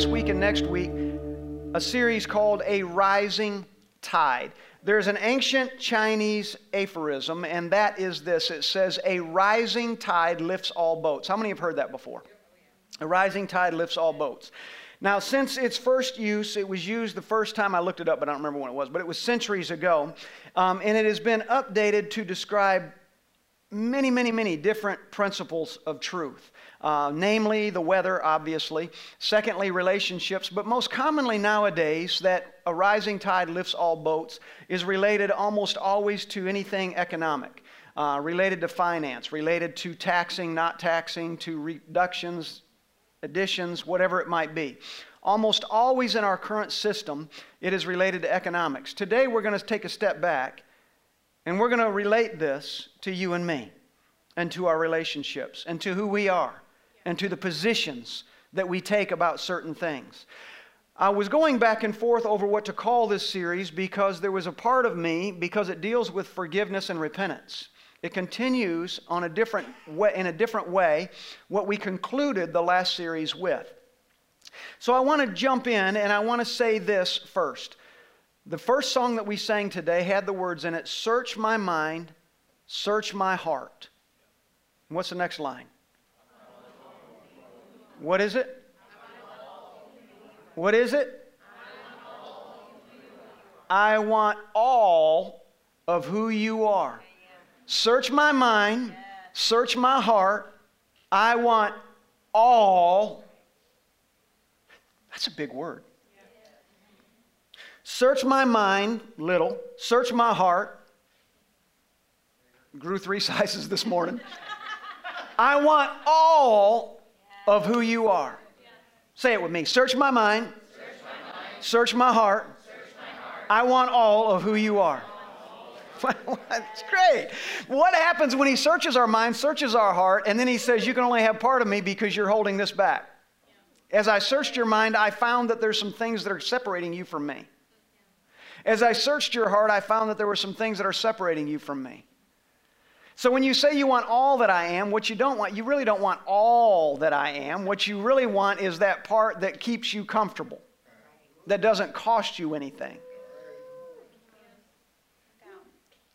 this week and next week a series called A Rising Tide. There's an ancient Chinese aphorism, and that is this it says, A rising tide lifts all boats. How many have heard that before? A rising tide lifts all boats. Now, since its first use, it was used the first time I looked it up, but I don't remember when it was, but it was centuries ago. Um, and it has been updated to describe many, many, many different principles of truth. Uh, namely, the weather, obviously. Secondly, relationships. But most commonly nowadays, that a rising tide lifts all boats is related almost always to anything economic, uh, related to finance, related to taxing, not taxing, to reductions, additions, whatever it might be. Almost always in our current system, it is related to economics. Today, we're going to take a step back and we're going to relate this to you and me and to our relationships and to who we are and to the positions that we take about certain things. I was going back and forth over what to call this series because there was a part of me, because it deals with forgiveness and repentance. It continues on a different way, in a different way what we concluded the last series with. So I want to jump in and I want to say this first. The first song that we sang today had the words in it Search my mind, search my heart. What's the next line? What is it? What is it? I want all of who you are. Search my mind, search my heart. I want all. That's a big word. Search my mind, little. Search my heart. Grew three sizes this morning. I want all of who you are. Say it with me. Search my mind. Search my, heart. I want all of who you are. That's great. What happens when he searches our mind, searches our heart, and then he says, You can only have part of me because you're holding this back? As I searched your mind, I found that there's some things that are separating you from me. As I searched your heart, I found that there were some things that are separating you from me. So when you say you want all that I am, what you don't want, you really don't want all that I am. What you really want is that part that keeps you comfortable, that doesn't cost you anything.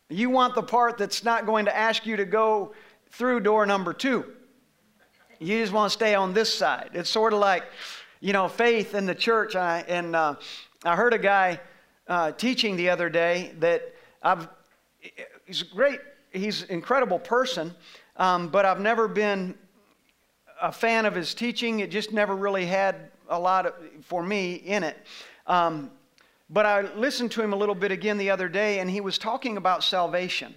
You want the part that's not going to ask you to go through door number two. You just want to stay on this side. It's sort of like, you know, faith in the church. I, and uh, I heard a guy uh, teaching the other day that I've, he's great, he's an incredible person, um, but I've never been a fan of his teaching. It just never really had a lot of, for me in it. Um, but I listened to him a little bit again the other day, and he was talking about salvation.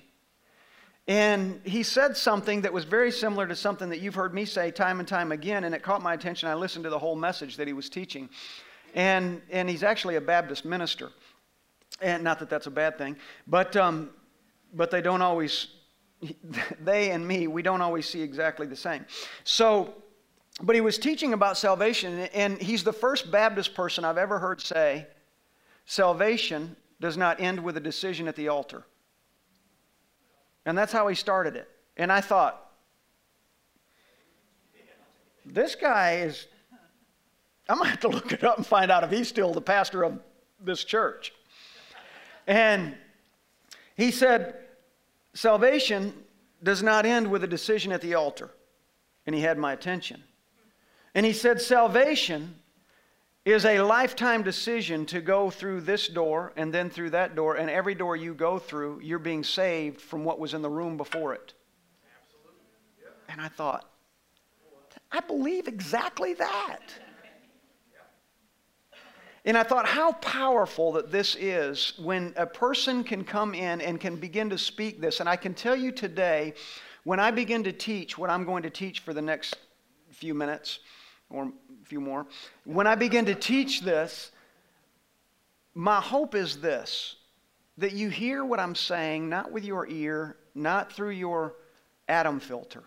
And he said something that was very similar to something that you've heard me say time and time again, and it caught my attention. I listened to the whole message that he was teaching. And, and he's actually a Baptist minister. And not that that's a bad thing, but, um, but they don't always, they and me, we don't always see exactly the same. So, but he was teaching about salvation, and he's the first Baptist person I've ever heard say, salvation does not end with a decision at the altar. And that's how he started it. And I thought, this guy is, I'm going to have to look it up and find out if he's still the pastor of this church. And he said, Salvation does not end with a decision at the altar. And he had my attention. And he said, Salvation is a lifetime decision to go through this door and then through that door. And every door you go through, you're being saved from what was in the room before it. And I thought, I believe exactly that. And I thought how powerful that this is when a person can come in and can begin to speak this. And I can tell you today, when I begin to teach what I'm going to teach for the next few minutes or a few more, when I begin to teach this, my hope is this that you hear what I'm saying, not with your ear, not through your Adam filter,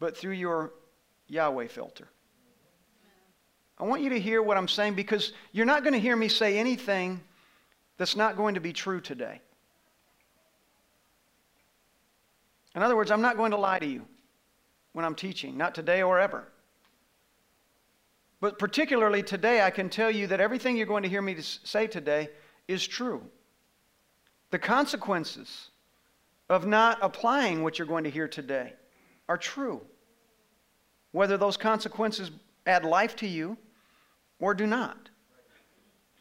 but through your Yahweh filter. I want you to hear what I'm saying because you're not going to hear me say anything that's not going to be true today. In other words, I'm not going to lie to you when I'm teaching, not today or ever. But particularly today, I can tell you that everything you're going to hear me say today is true. The consequences of not applying what you're going to hear today are true. Whether those consequences add life to you or do not.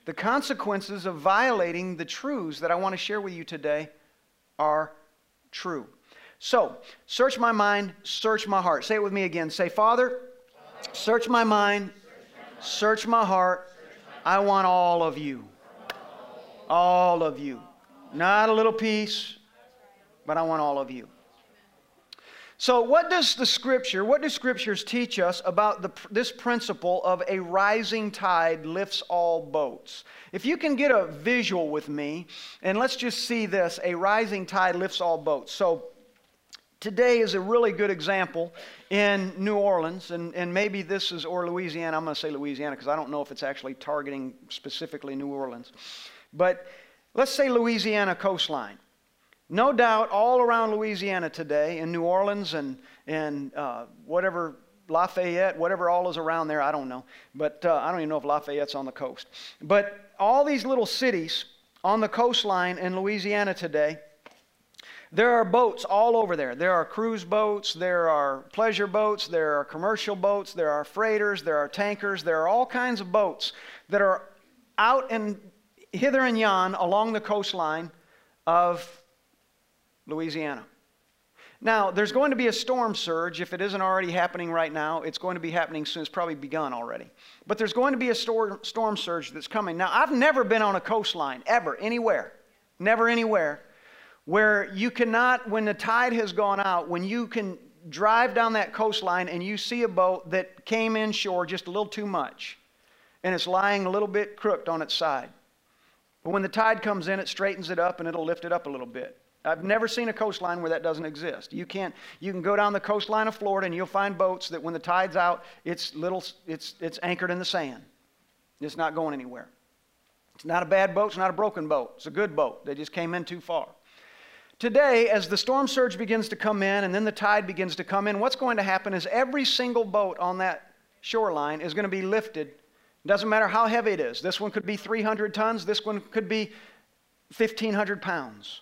The consequences of violating the truths that I want to share with you today are true. So, search my mind, search my heart. Say it with me again. Say, Father, search my mind, search my heart. I want all of you. All of you. Not a little piece, but I want all of you. So, what does the scripture, what do scriptures teach us about the, this principle of a rising tide lifts all boats? If you can get a visual with me, and let's just see this a rising tide lifts all boats. So, today is a really good example in New Orleans, and, and maybe this is, or Louisiana. I'm going to say Louisiana because I don't know if it's actually targeting specifically New Orleans. But let's say Louisiana coastline. No doubt, all around Louisiana today, in New Orleans and, and uh, whatever, Lafayette, whatever all is around there, I don't know. But uh, I don't even know if Lafayette's on the coast. But all these little cities on the coastline in Louisiana today, there are boats all over there. There are cruise boats, there are pleasure boats, there are commercial boats, there are freighters, there are tankers, there are all kinds of boats that are out and hither and yon along the coastline of Louisiana. Now, there's going to be a storm surge. If it isn't already happening right now, it's going to be happening soon. It's probably begun already. But there's going to be a storm, storm surge that's coming. Now, I've never been on a coastline, ever, anywhere, never anywhere, where you cannot, when the tide has gone out, when you can drive down that coastline and you see a boat that came inshore just a little too much and it's lying a little bit crooked on its side. But when the tide comes in, it straightens it up and it'll lift it up a little bit. I've never seen a coastline where that doesn't exist. You can't. You can go down the coastline of Florida and you'll find boats that when the tide's out, it's little. It's it's anchored in the sand. It's not going anywhere. It's not a bad boat. It's not a broken boat. It's a good boat. They just came in too far. Today, as the storm surge begins to come in and then the tide begins to come in, what's going to happen is every single boat on that shoreline is going to be lifted. It doesn't matter how heavy it is. This one could be 300 tons. This one could be 1,500 pounds.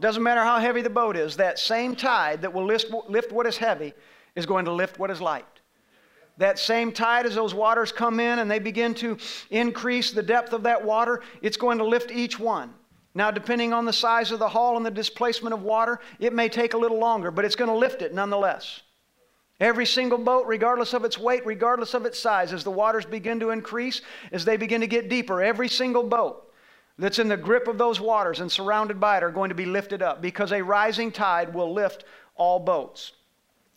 Doesn't matter how heavy the boat is, that same tide that will lift, lift what is heavy is going to lift what is light. That same tide, as those waters come in and they begin to increase the depth of that water, it's going to lift each one. Now, depending on the size of the hull and the displacement of water, it may take a little longer, but it's going to lift it nonetheless. Every single boat, regardless of its weight, regardless of its size, as the waters begin to increase, as they begin to get deeper, every single boat that's in the grip of those waters and surrounded by it are going to be lifted up because a rising tide will lift all boats.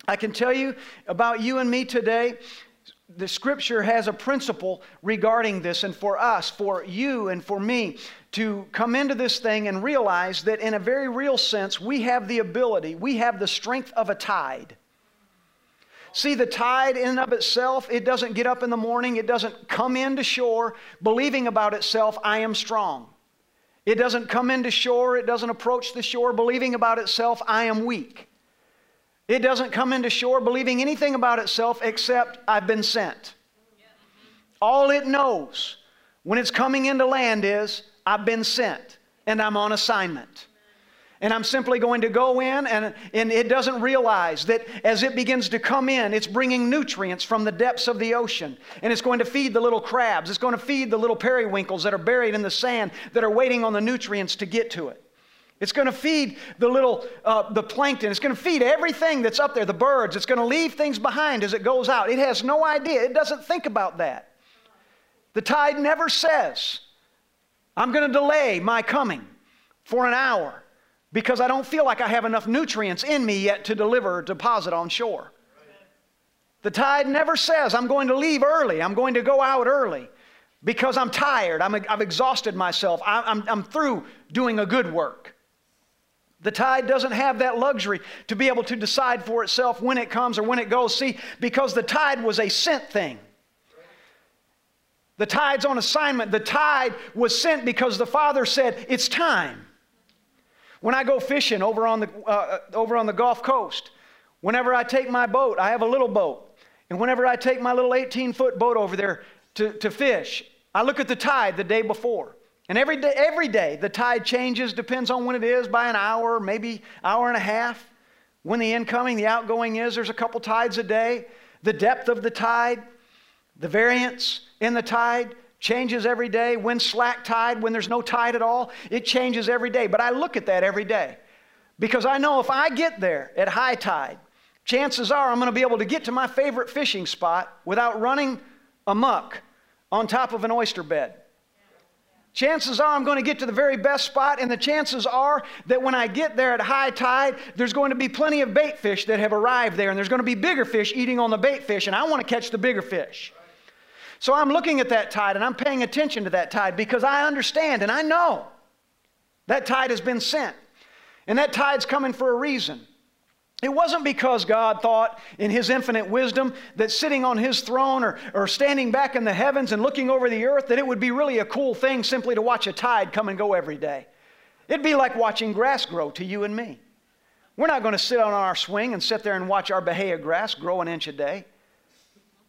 I can tell you about you and me today. The scripture has a principle regarding this, and for us, for you and for me, to come into this thing and realize that in a very real sense, we have the ability, we have the strength of a tide. See, the tide in and of itself, it doesn't get up in the morning, it doesn't come into shore believing about itself, I am strong. It doesn't come into shore, it doesn't approach the shore believing about itself, I am weak. It doesn't come into shore believing anything about itself except I've been sent. All it knows when it's coming into land is I've been sent and I'm on assignment and I'm simply going to go in, and, and it doesn't realize that as it begins to come in, it's bringing nutrients from the depths of the ocean. And it's going to feed the little crabs, it's going to feed the little periwinkles that are buried in the sand that are waiting on the nutrients to get to it. It's going to feed the little, uh, the plankton. It's going to feed everything that's up there, the birds. It's going to leave things behind as it goes out. It has no idea. It doesn't think about that. The tide never says, I'm going to delay my coming for an hour because I don't feel like I have enough nutrients in me yet to deliver a deposit on shore. The tide never says, I'm going to leave early, I'm going to go out early because I'm tired, i have exhausted myself, I'm, I'm through doing a good work. The tide doesn't have that luxury to be able to decide for itself when it comes or when it goes. See, because the tide was a sent thing. The tide's on assignment. The tide was sent because the Father said, It's time. When I go fishing over on the, uh, uh, over on the Gulf Coast, whenever I take my boat, I have a little boat. And whenever I take my little 18 foot boat over there to, to fish, I look at the tide the day before. And every day, every day, the tide changes, depends on when it is, by an hour, maybe hour and a half. When the incoming, the outgoing is, there's a couple tides a day. The depth of the tide, the variance in the tide changes every day. When slack tide, when there's no tide at all, it changes every day. But I look at that every day because I know if I get there at high tide, chances are I'm going to be able to get to my favorite fishing spot without running amuck on top of an oyster bed. Chances are I'm going to get to the very best spot, and the chances are that when I get there at high tide, there's going to be plenty of bait fish that have arrived there, and there's going to be bigger fish eating on the bait fish, and I want to catch the bigger fish. So I'm looking at that tide and I'm paying attention to that tide because I understand and I know that tide has been sent. And that tide's coming for a reason. It wasn't because God thought in His infinite wisdom that sitting on His throne or, or standing back in the heavens and looking over the earth, that it would be really a cool thing simply to watch a tide come and go every day. It'd be like watching grass grow to you and me. We're not going to sit on our swing and sit there and watch our Bahia grass grow an inch a day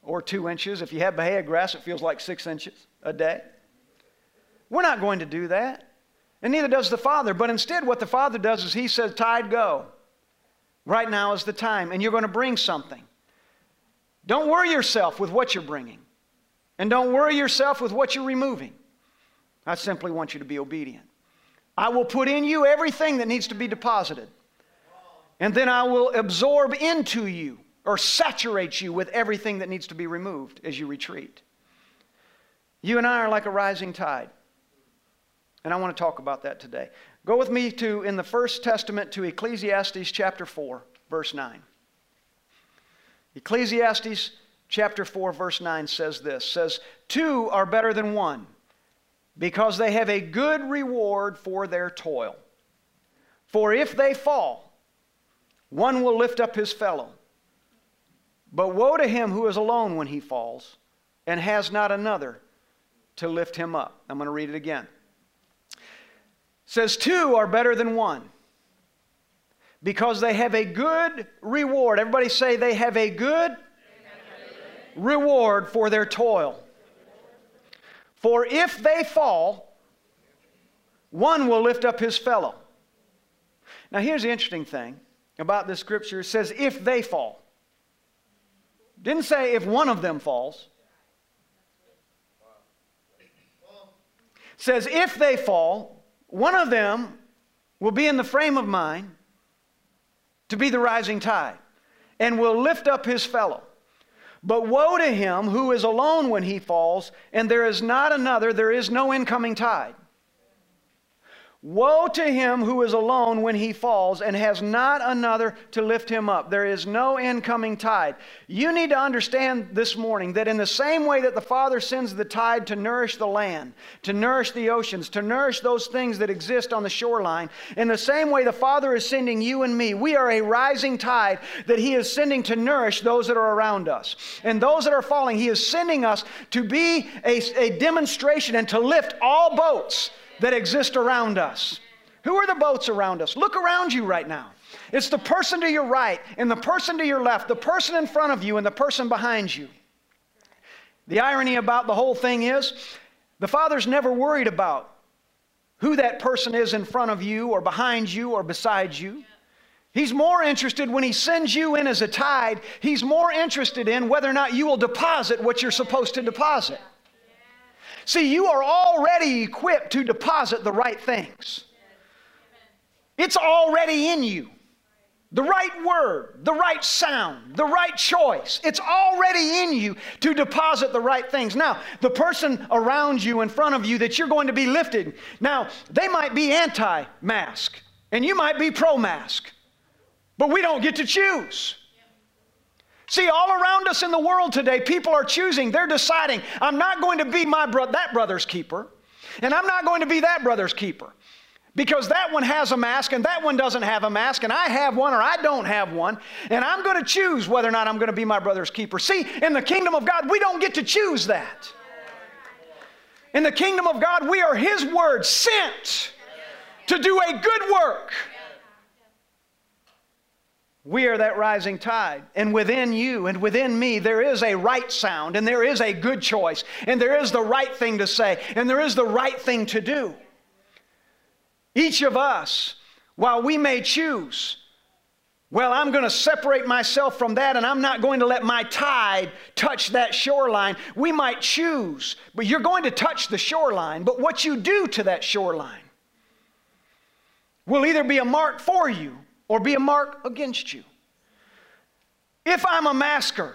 or two inches. If you have Bahia grass, it feels like six inches a day. We're not going to do that. And neither does the Father. But instead, what the Father does is He says, Tide, go. Right now is the time, and you're going to bring something. Don't worry yourself with what you're bringing, and don't worry yourself with what you're removing. I simply want you to be obedient. I will put in you everything that needs to be deposited, and then I will absorb into you or saturates you with everything that needs to be removed as you retreat. You and I are like a rising tide. And I want to talk about that today. Go with me to in the First Testament to Ecclesiastes chapter 4, verse 9. Ecclesiastes chapter 4 verse 9 says this says two are better than one because they have a good reward for their toil. For if they fall, one will lift up his fellow. But woe to him who is alone when he falls and has not another to lift him up. I'm going to read it again says two are better than one because they have a good reward. Everybody say they have a good reward for their toil. For if they fall, one will lift up his fellow. Now, here's the interesting thing about this scripture it says, if they fall. Didn't say if one of them falls. Says if they fall, one of them will be in the frame of mind to be the rising tide and will lift up his fellow. But woe to him who is alone when he falls, and there is not another, there is no incoming tide. Woe to him who is alone when he falls and has not another to lift him up. There is no incoming tide. You need to understand this morning that in the same way that the Father sends the tide to nourish the land, to nourish the oceans, to nourish those things that exist on the shoreline, in the same way the Father is sending you and me, we are a rising tide that he is sending to nourish those that are around us. And those that are falling, he is sending us to be a, a demonstration and to lift all boats that exist around us. Who are the boats around us? Look around you right now. It's the person to your right and the person to your left, the person in front of you and the person behind you. The irony about the whole thing is the Father's never worried about who that person is in front of you or behind you or beside you. He's more interested when he sends you in as a tide, he's more interested in whether or not you will deposit what you're supposed to deposit. See, you are already equipped to deposit the right things. It's already in you. The right word, the right sound, the right choice. It's already in you to deposit the right things. Now, the person around you, in front of you, that you're going to be lifted, now, they might be anti mask and you might be pro mask, but we don't get to choose. See, all around us in the world today, people are choosing. They're deciding, I'm not going to be my bro- that brother's keeper, and I'm not going to be that brother's keeper. Because that one has a mask and that one doesn't have a mask, and I have one or I don't have one, and I'm going to choose whether or not I'm going to be my brother's keeper. See, in the kingdom of God, we don't get to choose that. In the kingdom of God, we are His word sent to do a good work. We are that rising tide. And within you and within me, there is a right sound, and there is a good choice, and there is the right thing to say, and there is the right thing to do. Each of us, while we may choose, well, I'm going to separate myself from that and I'm not going to let my tide touch that shoreline. We might choose, but you're going to touch the shoreline. But what you do to that shoreline will either be a mark for you or be a mark against you. If I'm a masker,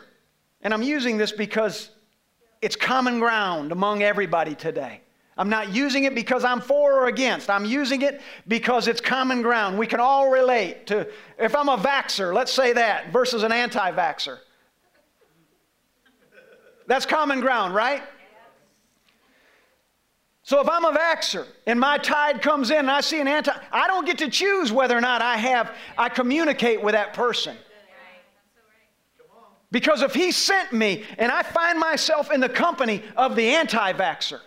and I'm using this because it's common ground among everybody today. I'm not using it because I'm for or against. I'm using it because it's common ground. We can all relate to, if I'm a vaxxer, let's say that, versus an anti vaxxer. That's common ground, right? So if I'm a vaxxer and my tide comes in and I see an anti, I don't get to choose whether or not I have, I communicate with that person. Because if he sent me and I find myself in the company of the anti vaxxer,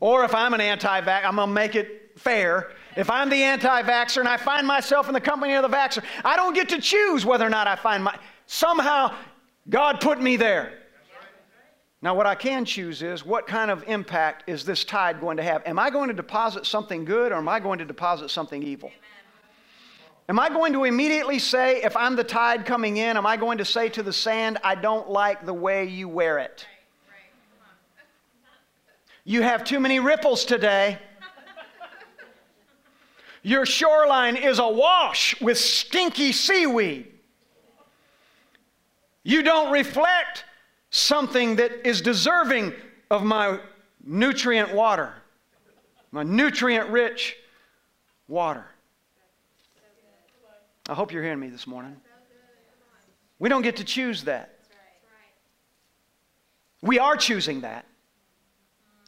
or if I'm an anti vax, I'm going to make it fair. If I'm the anti vaxxer and I find myself in the company of the vaxxer, I don't get to choose whether or not I find my. Somehow, God put me there. Now, what I can choose is what kind of impact is this tide going to have? Am I going to deposit something good or am I going to deposit something evil? Am I going to immediately say, if I'm the tide coming in, am I going to say to the sand, I don't like the way you wear it? You have too many ripples today. Your shoreline is awash with stinky seaweed. You don't reflect something that is deserving of my nutrient water, my nutrient rich water. I hope you're hearing me this morning. We don't get to choose that. We are choosing that.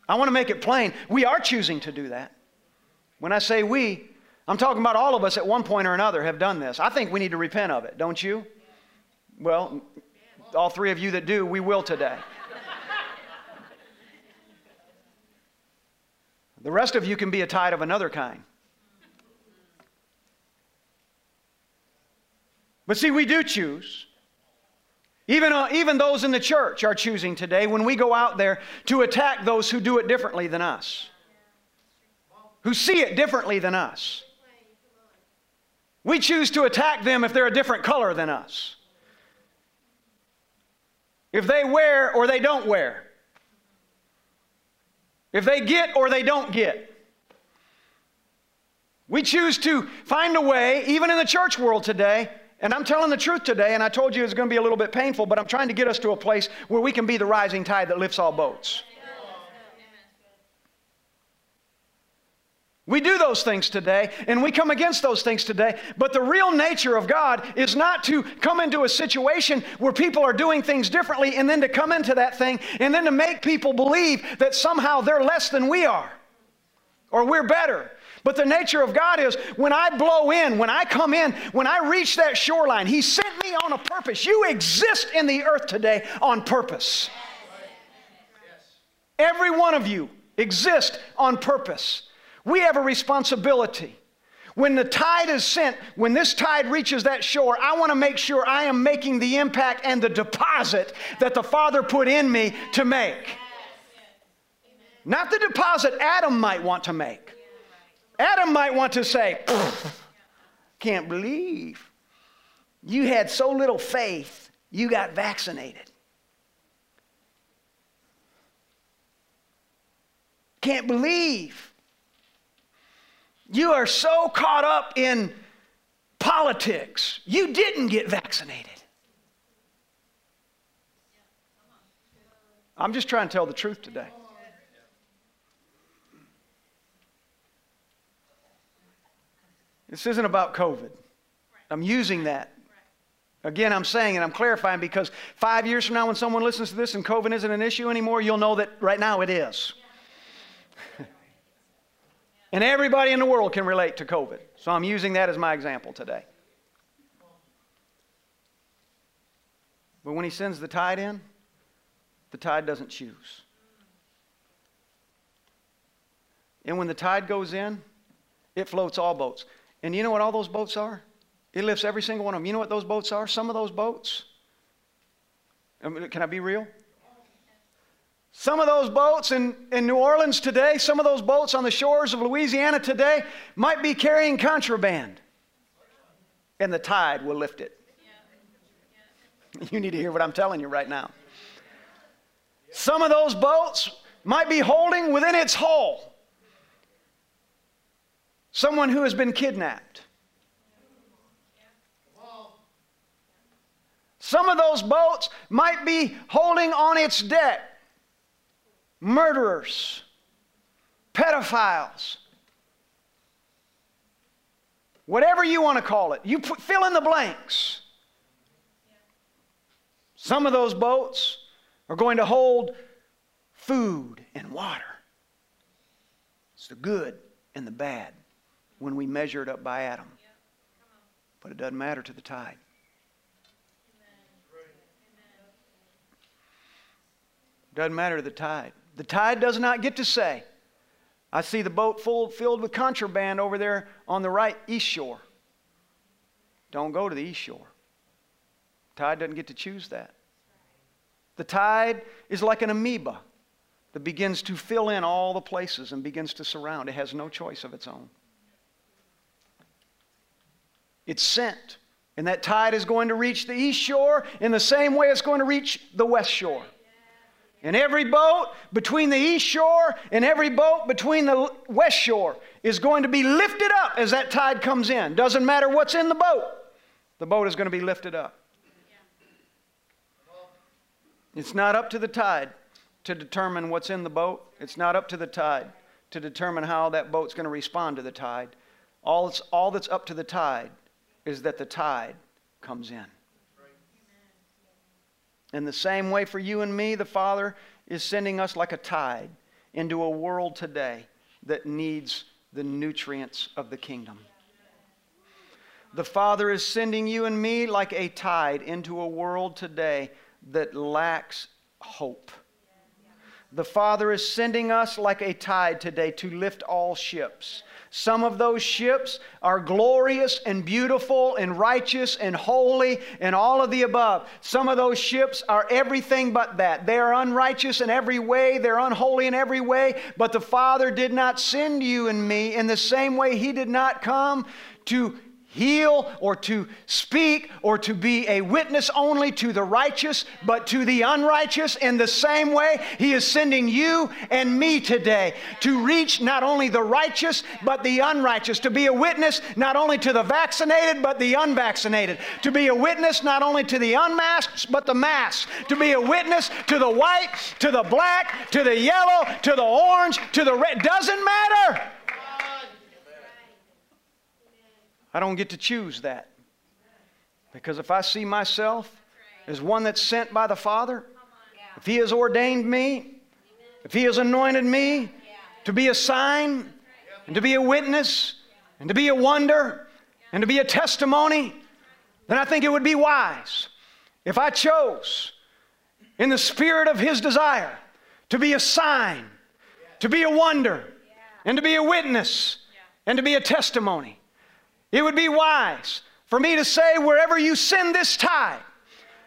I want to make it plain. We are choosing to do that. When I say we, I'm talking about all of us at one point or another have done this. I think we need to repent of it, don't you? Well, all three of you that do, we will today. The rest of you can be a tide of another kind. But see, we do choose. Even, uh, even those in the church are choosing today when we go out there to attack those who do it differently than us, who see it differently than us. We choose to attack them if they're a different color than us, if they wear or they don't wear, if they get or they don't get. We choose to find a way, even in the church world today, and I'm telling the truth today, and I told you it's going to be a little bit painful, but I'm trying to get us to a place where we can be the rising tide that lifts all boats. We do those things today, and we come against those things today. But the real nature of God is not to come into a situation where people are doing things differently and then to come into that thing and then to make people believe that somehow they're less than we are or we're better. But the nature of God is when I blow in, when I come in, when I reach that shoreline, He sent me on a purpose. You exist in the earth today on purpose. Every one of you exist on purpose. We have a responsibility. When the tide is sent, when this tide reaches that shore, I want to make sure I am making the impact and the deposit that the Father put in me to make. Not the deposit Adam might want to make. Adam might want to say, Can't believe you had so little faith, you got vaccinated. Can't believe you are so caught up in politics, you didn't get vaccinated. I'm just trying to tell the truth today. This isn't about COVID. I'm using that. Again, I'm saying and I'm clarifying because five years from now, when someone listens to this and COVID isn't an issue anymore, you'll know that right now it is. And everybody in the world can relate to COVID. So I'm using that as my example today. But when he sends the tide in, the tide doesn't choose. And when the tide goes in, it floats all boats. And you know what all those boats are? It lifts every single one of them. You know what those boats are? Some of those boats. Can I be real? Some of those boats in, in New Orleans today, some of those boats on the shores of Louisiana today might be carrying contraband. And the tide will lift it. You need to hear what I'm telling you right now. Some of those boats might be holding within its hull someone who has been kidnapped. Some of those boats might be holding on its deck murderers, pedophiles, whatever you want to call it. You put, fill in the blanks. Some of those boats are going to hold food and water. It's the good and the bad when we measure it up by Adam. But it doesn't matter to the tide. Doesn't matter to the tide. The tide does not get to say, I see the boat full filled with contraband over there on the right east shore. Don't go to the east shore. Tide doesn't get to choose that. The tide is like an amoeba that begins to fill in all the places and begins to surround. It has no choice of its own. It's sent. And that tide is going to reach the east shore in the same way it's going to reach the west shore. And every boat between the east shore and every boat between the west shore is going to be lifted up as that tide comes in. Doesn't matter what's in the boat, the boat is going to be lifted up. It's not up to the tide to determine what's in the boat, it's not up to the tide to determine how that boat's going to respond to the tide. All, all that's up to the tide is that the tide comes in. In the same way, for you and me, the Father is sending us like a tide into a world today that needs the nutrients of the kingdom. The Father is sending you and me like a tide into a world today that lacks hope. The Father is sending us like a tide today to lift all ships. Some of those ships are glorious and beautiful and righteous and holy and all of the above. Some of those ships are everything but that. They are unrighteous in every way, they're unholy in every way, but the Father did not send you and me in the same way He did not come to heal or to speak or to be a witness only to the righteous, but to the unrighteous. In the same way, He is sending you and me today to reach not only the righteous, but the unrighteous, to be a witness not only to the vaccinated, but the unvaccinated, to be a witness not only to the unmasked, but the masked, to be a witness to the white, to the black, to the yellow, to the orange, to the red. Doesn't matter. I don't get to choose that. Because if I see myself as one that's sent by the Father, if He has ordained me, if He has anointed me to be a sign and to be a witness and to be a wonder and to be a testimony, then I think it would be wise if I chose in the spirit of His desire to be a sign, to be a wonder, and to be a witness, and to be a testimony. It would be wise for me to say, wherever you send this tide,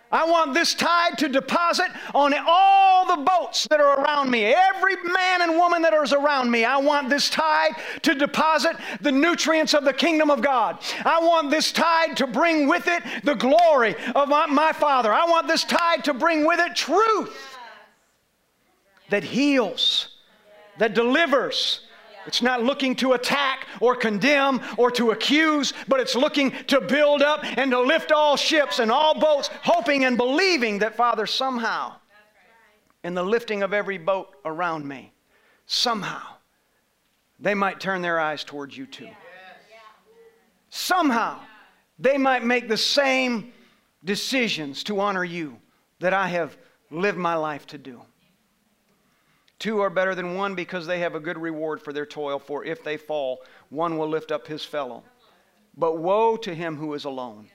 I want this tide to deposit on all the boats that are around me, every man and woman that is around me. I want this tide to deposit the nutrients of the kingdom of God. I want this tide to bring with it the glory of my, my Father. I want this tide to bring with it truth that heals, that delivers, it's not looking to attack or condemn or to accuse, but it's looking to build up and to lift all ships and all boats, hoping and believing that, Father, somehow, in the lifting of every boat around me, somehow, they might turn their eyes towards you too. Somehow, they might make the same decisions to honor you that I have lived my life to do. Two are better than one because they have a good reward for their toil, for if they fall, one will lift up his fellow. But woe to him who is alone,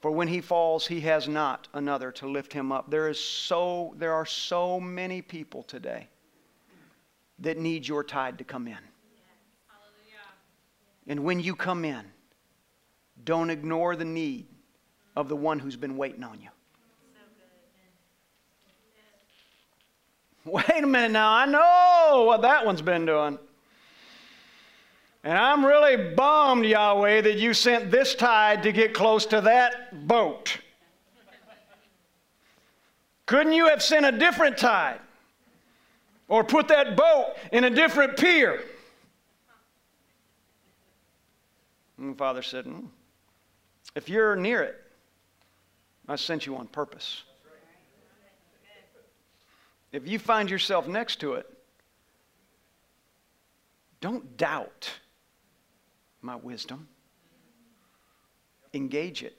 for when he falls, he has not another to lift him up. There, is so, there are so many people today that need your tide to come in. And when you come in, Don't ignore the need of the one who's been waiting on you. Wait a minute now, I know what that one's been doing. And I'm really bummed, Yahweh, that you sent this tide to get close to that boat. Couldn't you have sent a different tide? Or put that boat in a different pier? And the father said, mm, If you're near it, I sent you on purpose. If you find yourself next to it, don't doubt my wisdom. Engage it.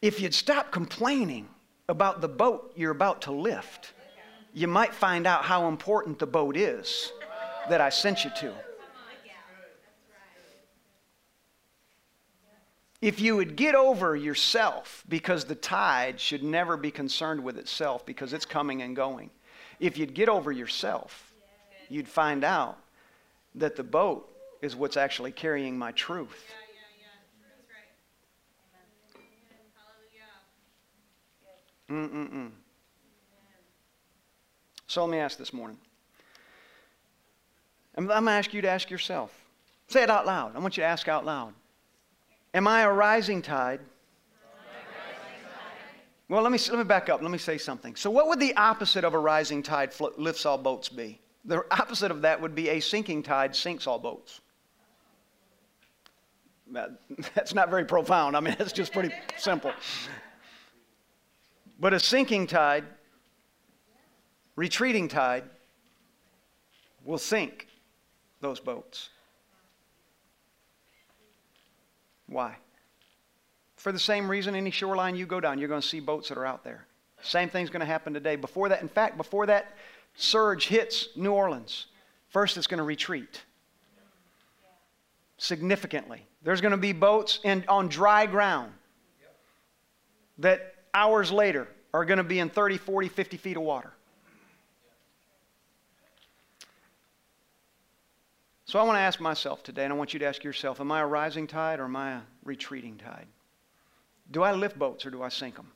If you'd stop complaining about the boat you're about to lift, you might find out how important the boat is that I sent you to. If you would get over yourself, because the tide should never be concerned with itself because it's coming and going. If you'd get over yourself, you'd find out that the boat is what's actually carrying my truth. Mm-mm-mm. So let me ask this morning. I'm, I'm going to ask you to ask yourself. Say it out loud. I want you to ask out loud. Am I a rising tide? Well, let me, let me back up. Let me say something. So, what would the opposite of a rising tide lifts all boats be? The opposite of that would be a sinking tide sinks all boats. That's not very profound. I mean, it's just pretty simple. But a sinking tide, retreating tide, will sink those boats. Why? For the same reason, any shoreline you go down, you're going to see boats that are out there. Same thing's going to happen today. Before that, in fact, before that surge hits New Orleans, first it's going to retreat significantly. There's going to be boats in, on dry ground that hours later are going to be in 30, 40, 50 feet of water. So I want to ask myself today, and I want you to ask yourself Am I a rising tide or am I a retreating tide? Do I lift boats or do I sink them?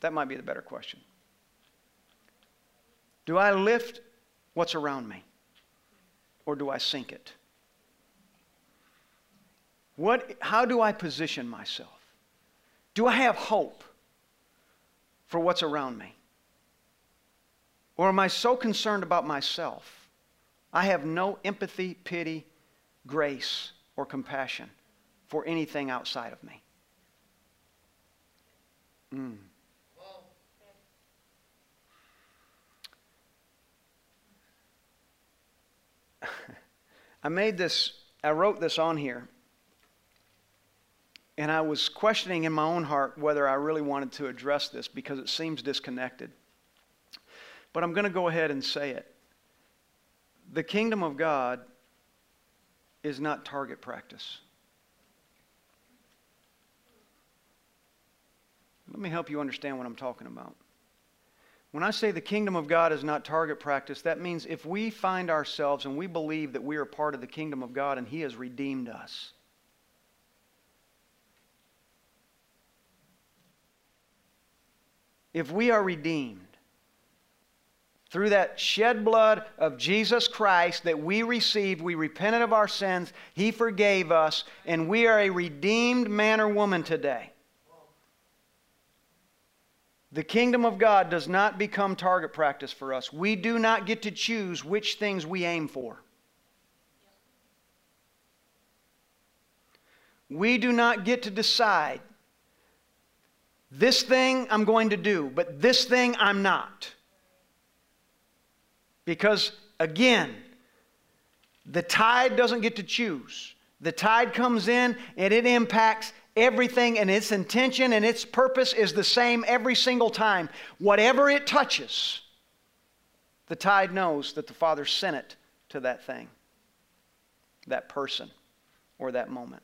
That might be the better question. Do I lift what's around me or do I sink it? What, how do I position myself? Do I have hope for what's around me? Or am I so concerned about myself I have no empathy, pity, grace, or compassion for anything outside of me. Mm. I made this, I wrote this on here, and I was questioning in my own heart whether I really wanted to address this because it seems disconnected. But I'm going to go ahead and say it. The kingdom of God is not target practice. Let me help you understand what I'm talking about. When I say the kingdom of God is not target practice, that means if we find ourselves and we believe that we are part of the kingdom of God and He has redeemed us, if we are redeemed, through that shed blood of Jesus Christ that we received, we repented of our sins, He forgave us, and we are a redeemed man or woman today. The kingdom of God does not become target practice for us. We do not get to choose which things we aim for. We do not get to decide this thing I'm going to do, but this thing I'm not. Because, again, the tide doesn't get to choose. The tide comes in and it impacts everything, and its intention and its purpose is the same every single time. Whatever it touches, the tide knows that the Father sent it to that thing, that person, or that moment.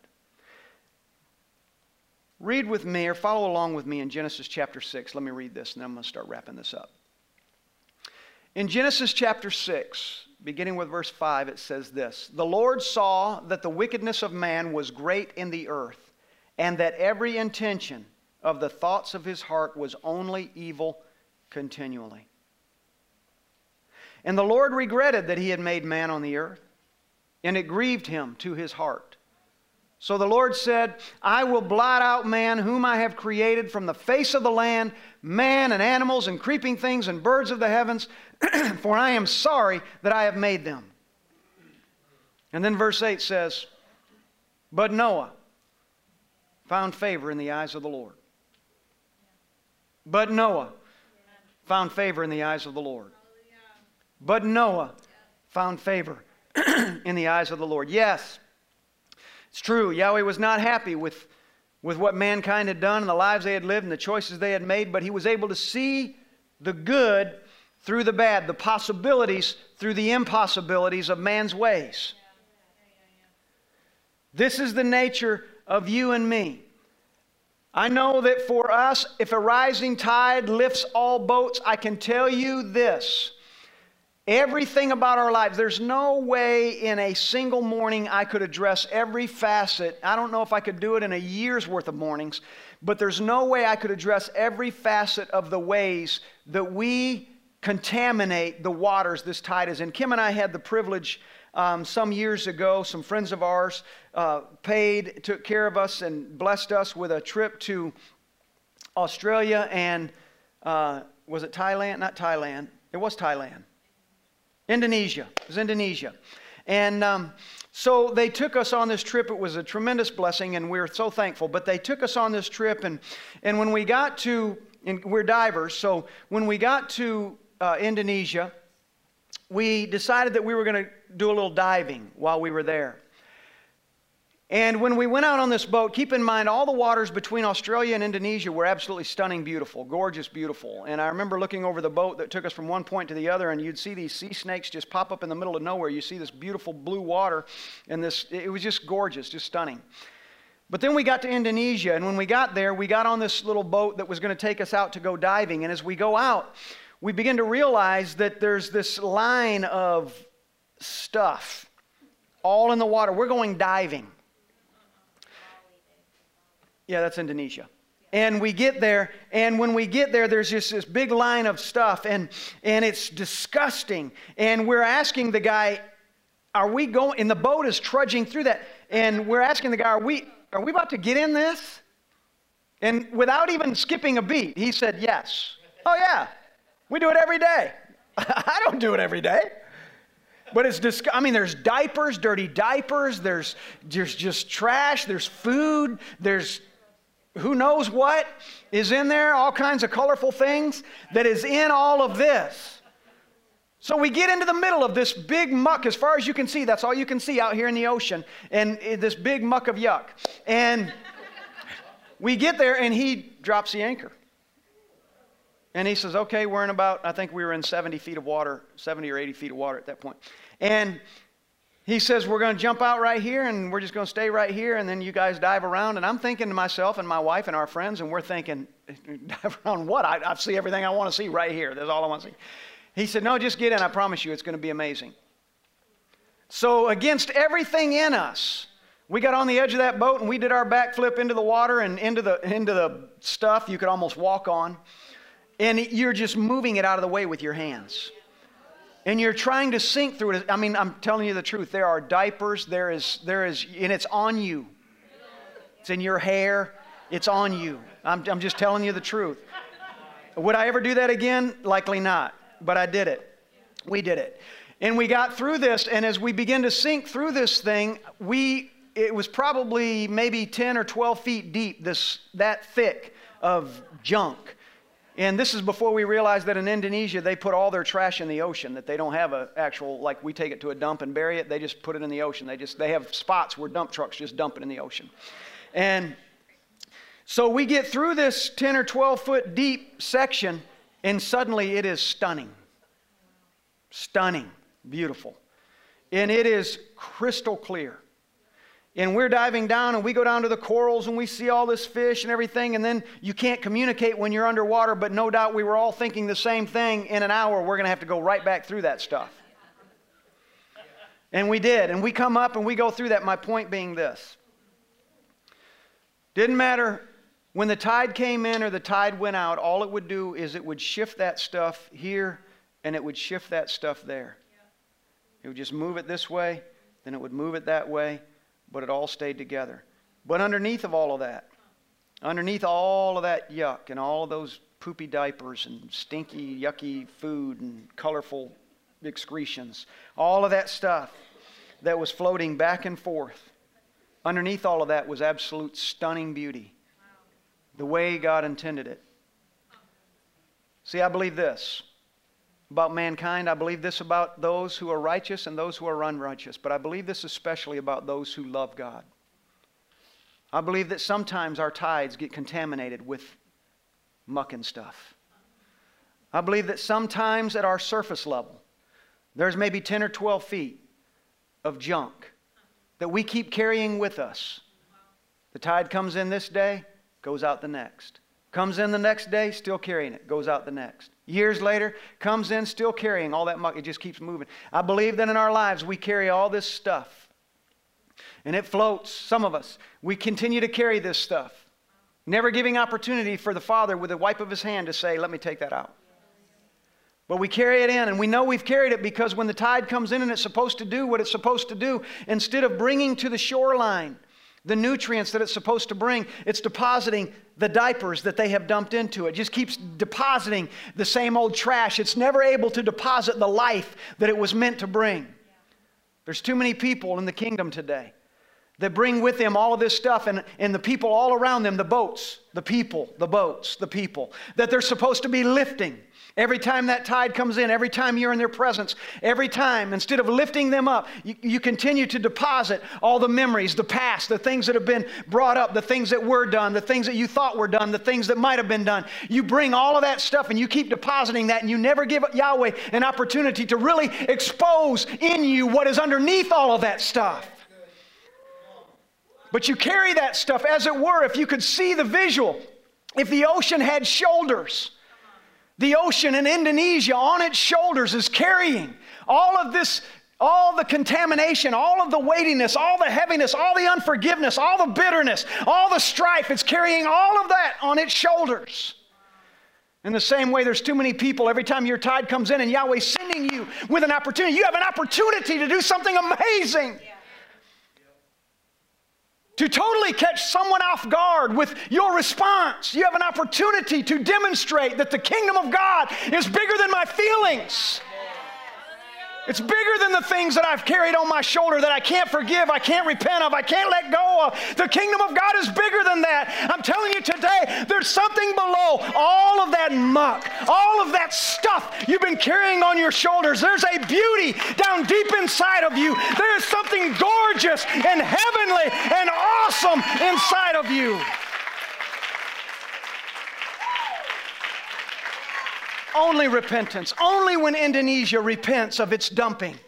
Read with me or follow along with me in Genesis chapter 6. Let me read this and then I'm going to start wrapping this up. In Genesis chapter 6, beginning with verse 5, it says this The Lord saw that the wickedness of man was great in the earth, and that every intention of the thoughts of his heart was only evil continually. And the Lord regretted that he had made man on the earth, and it grieved him to his heart. So the Lord said, I will blot out man whom I have created from the face of the land, man and animals and creeping things and birds of the heavens, for I am sorry that I have made them. And then verse 8 says, But Noah found favor in the eyes of the Lord. But Noah found favor in the eyes of the Lord. But Noah found favor in the eyes of the Lord. Yes, it's true. Yahweh was not happy with, with what mankind had done and the lives they had lived and the choices they had made, but he was able to see the good through the bad, the possibilities through the impossibilities of man's ways. This is the nature of you and me. I know that for us, if a rising tide lifts all boats, I can tell you this. Everything about our lives, there's no way in a single morning I could address every facet. I don't know if I could do it in a year's worth of mornings, but there's no way I could address every facet of the ways that we contaminate the waters this tide is in. Kim and I had the privilege um, some years ago, some friends of ours uh, paid, took care of us, and blessed us with a trip to Australia and uh, was it Thailand? Not Thailand. It was Thailand. Indonesia. It was Indonesia. And um, so they took us on this trip. It was a tremendous blessing, and we are so thankful. But they took us on this trip, and, and when we got to, and we're divers, so when we got to uh, Indonesia, we decided that we were going to do a little diving while we were there. And when we went out on this boat, keep in mind all the waters between Australia and Indonesia were absolutely stunning, beautiful, gorgeous, beautiful. And I remember looking over the boat that took us from one point to the other, and you'd see these sea snakes just pop up in the middle of nowhere. You see this beautiful blue water, and this, it was just gorgeous, just stunning. But then we got to Indonesia, and when we got there, we got on this little boat that was going to take us out to go diving. And as we go out, we begin to realize that there's this line of stuff all in the water. We're going diving. Yeah, that's Indonesia. And we get there, and when we get there, there's just this big line of stuff, and, and it's disgusting. And we're asking the guy, Are we going? And the boat is trudging through that. And we're asking the guy, Are we, are we about to get in this? And without even skipping a beat, he said, Yes. Oh, yeah. We do it every day. I don't do it every day. But it's just, I mean, there's diapers, dirty diapers, there's, there's just trash, there's food, there's who knows what is in there, all kinds of colorful things that is in all of this. So we get into the middle of this big muck, as far as you can see, that's all you can see out here in the ocean, and this big muck of yuck. And we get there, and he drops the anchor. And he says, Okay, we're in about, I think we were in 70 feet of water, 70 or 80 feet of water at that point. And he says, We're going to jump out right here and we're just going to stay right here. And then you guys dive around. And I'm thinking to myself and my wife and our friends, and we're thinking, Dive around what? I, I see everything I want to see right here. That's all I want to see. He said, No, just get in. I promise you, it's going to be amazing. So, against everything in us, we got on the edge of that boat and we did our backflip into the water and into the, into the stuff you could almost walk on. And you're just moving it out of the way with your hands and you're trying to sink through it. I mean, I'm telling you the truth. There are diapers, there is, there is, and it's on you. It's in your hair, it's on you. I'm, I'm just telling you the truth. Would I ever do that again? Likely not, but I did it. We did it. And we got through this, and as we begin to sink through this thing, we, it was probably maybe 10 or 12 feet deep, this, that thick of junk. And this is before we realized that in Indonesia they put all their trash in the ocean, that they don't have an actual, like we take it to a dump and bury it, they just put it in the ocean. They just, they have spots where dump trucks just dump it in the ocean. And so we get through this 10 or 12 foot deep section, and suddenly it is stunning. Stunning, beautiful. And it is crystal clear. And we're diving down and we go down to the corals and we see all this fish and everything. And then you can't communicate when you're underwater but no doubt we were all thinking the same thing in an hour. We're going to have to go right back through that stuff. And we did. And we come up and we go through that. My point being this. Didn't matter when the tide came in or the tide went out all it would do is it would shift that stuff here and it would shift that stuff there. It would just move it this way then it would move it that way but it all stayed together. But underneath of all of that, underneath all of that yuck and all of those poopy diapers and stinky, yucky food and colorful excretions, all of that stuff that was floating back and forth, underneath all of that was absolute stunning beauty. The way God intended it. See, I believe this about mankind. I believe this about those who are righteous and those who are unrighteous. But I believe this especially about those who love God. I believe that sometimes our tides get contaminated with muck and stuff. I believe that sometimes at our surface level, there's maybe 10 or 12 feet of junk that we keep carrying with us. The tide comes in this day, goes out the next. Comes in the next day, still carrying it, goes out the next. Years later, comes in still carrying all that muck. It just keeps moving. I believe that in our lives we carry all this stuff. And it floats, some of us. We continue to carry this stuff. Never giving opportunity for the Father with a wipe of his hand to say, Let me take that out. But we carry it in, and we know we've carried it because when the tide comes in and it's supposed to do what it's supposed to do, instead of bringing to the shoreline the nutrients that it's supposed to bring, it's depositing the diapers that they have dumped into it. Just keeps depositing the same old trash. It's never able to deposit the life that it was meant to bring. There's too many people in the kingdom today that bring with them all of this stuff and, and the people all around them, the boats, the people, the boats, the people, that they're supposed to be lifting Every time that tide comes in, every time you're in their presence, every time, instead of lifting them up, you, you, continue to deposit all the memories, the past, the things that have been brought up, the things that were done, the things that you thought were done, the things that might have been done. You bring all of that stuff and you keep depositing that, and you never give Yahweh an opportunity to really expose in you what is underneath all of that stuff. But you carry that stuff, as it were, if you could see the visual. If the ocean had shoulders, the ocean in Indonesia on its shoulders is carrying all of this, all the contamination, all of the weightiness, all the heaviness, all the unforgiveness, all the bitterness, all the strife. It's carrying all of that on its shoulders. In the same way, there's too many people. Every time your tide comes in and Yahweh's sending you with an opportunity, you have an opportunity to do something amazing. To totally catch someone off guard with your response. You have an opportunity to demonstrate that the kingdom of God is bigger than my feelings. It's bigger than the things that I've carried on my shoulder that I can't forgive, I can't repent of, I can't let go of. The kingdom of God is bigger than that. I'm telling you today, there's something below all of that muck, all of that stuff you've been carrying on your shoulders. There's a beauty down deep inside of you. There is something gorgeous and heavenly and awesome inside of you. Only repentance. Only when Indonesia repents of its dumping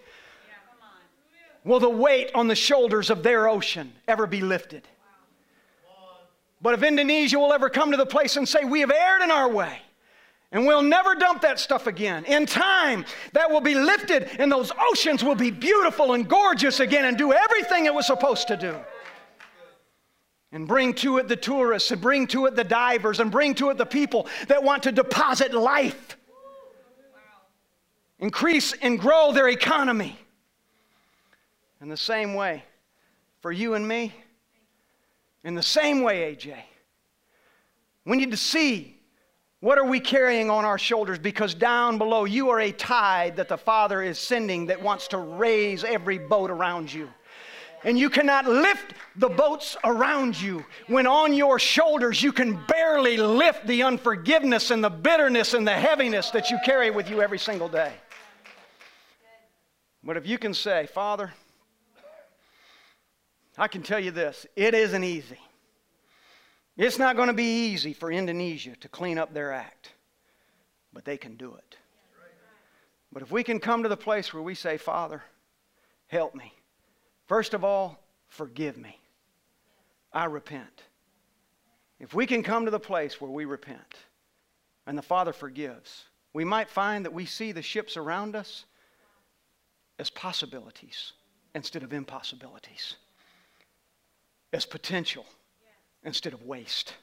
will the weight on the shoulders of their ocean ever be lifted. But if Indonesia will ever come to the place and say, We have erred in our way, and we'll never dump that stuff again, in time that will be lifted, and those oceans will be beautiful and gorgeous again and do everything it was supposed to do and bring to it the tourists and bring to it the divers and bring to it the people that want to deposit life, increase and grow their economy. In the same way, for you and me, in the same way, AJ, we need to see what are we carrying on our shoulders because down below you are a tide that the Father is sending that wants to raise every boat around you. And you cannot lift the boats around you when on your shoulders you can barely lift the unforgiveness and the bitterness and the heaviness that you carry with you every single day. But if you can say, Father, I can tell you this it isn't easy. It's not going to be easy for Indonesia to clean up their act, but they can do it. But if we can come to the place where we say, Father, help me. First of all, forgive me. I repent. If we can come to the place where we repent and the Father forgives, we might find that we see the ships around us as possibilities instead of impossibilities, as potential instead of waste.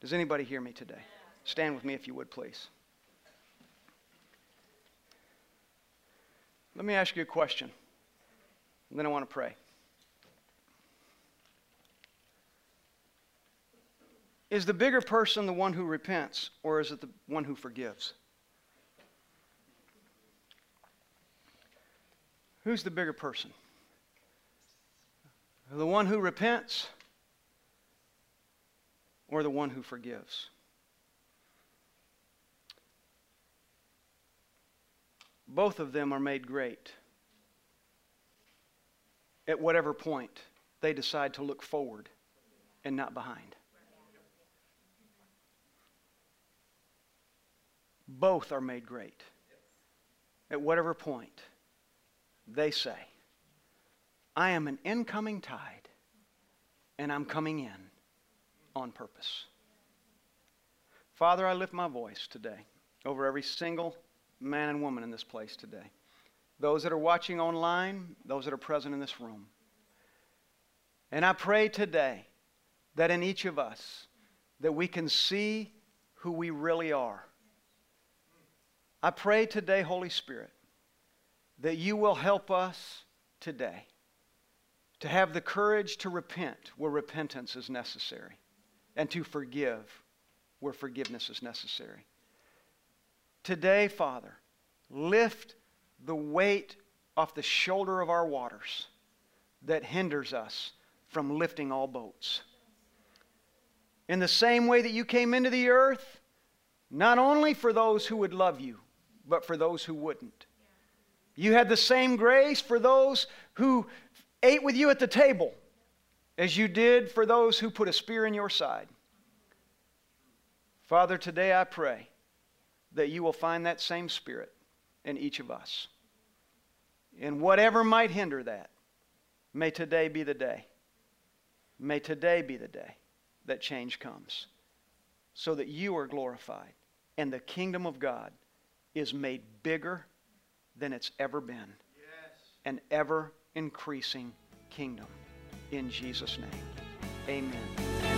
Does anybody hear me today? Stand with me if you would, please. Let me ask you a question, and then I want to pray. Is the bigger person the one who repents, or is it the one who forgives? Who's the bigger person? The one who repents, or the one who forgives? Both of them are made great at whatever point they decide to look forward and not behind. Both are made great at whatever point they say, I am an incoming tide and I'm coming in on purpose. Father, I lift my voice today over every single man and woman in this place today. Those that are watching online, those that are present in this room. And I pray today that in each of us that we can see who we really are. I pray today, Holy Spirit, that you will help us today to have the courage to repent where repentance is necessary and to forgive where forgiveness is necessary. Today, Father, lift the weight off the shoulder of our waters that hinders us from lifting all boats. In the same way that you came into the earth, not only for those who would love you, but for those who wouldn't. You had the same grace for those who ate with you at the table as you did for those who put a spear in your side. Father, today I pray that you will find that same spirit in each of us. And whatever might hinder that, may today be the day. May today be the day that change comes so that you are glorified and the kingdom of God is made bigger than it's ever been. Yes. An ever increasing kingdom. In Jesus' name, amen.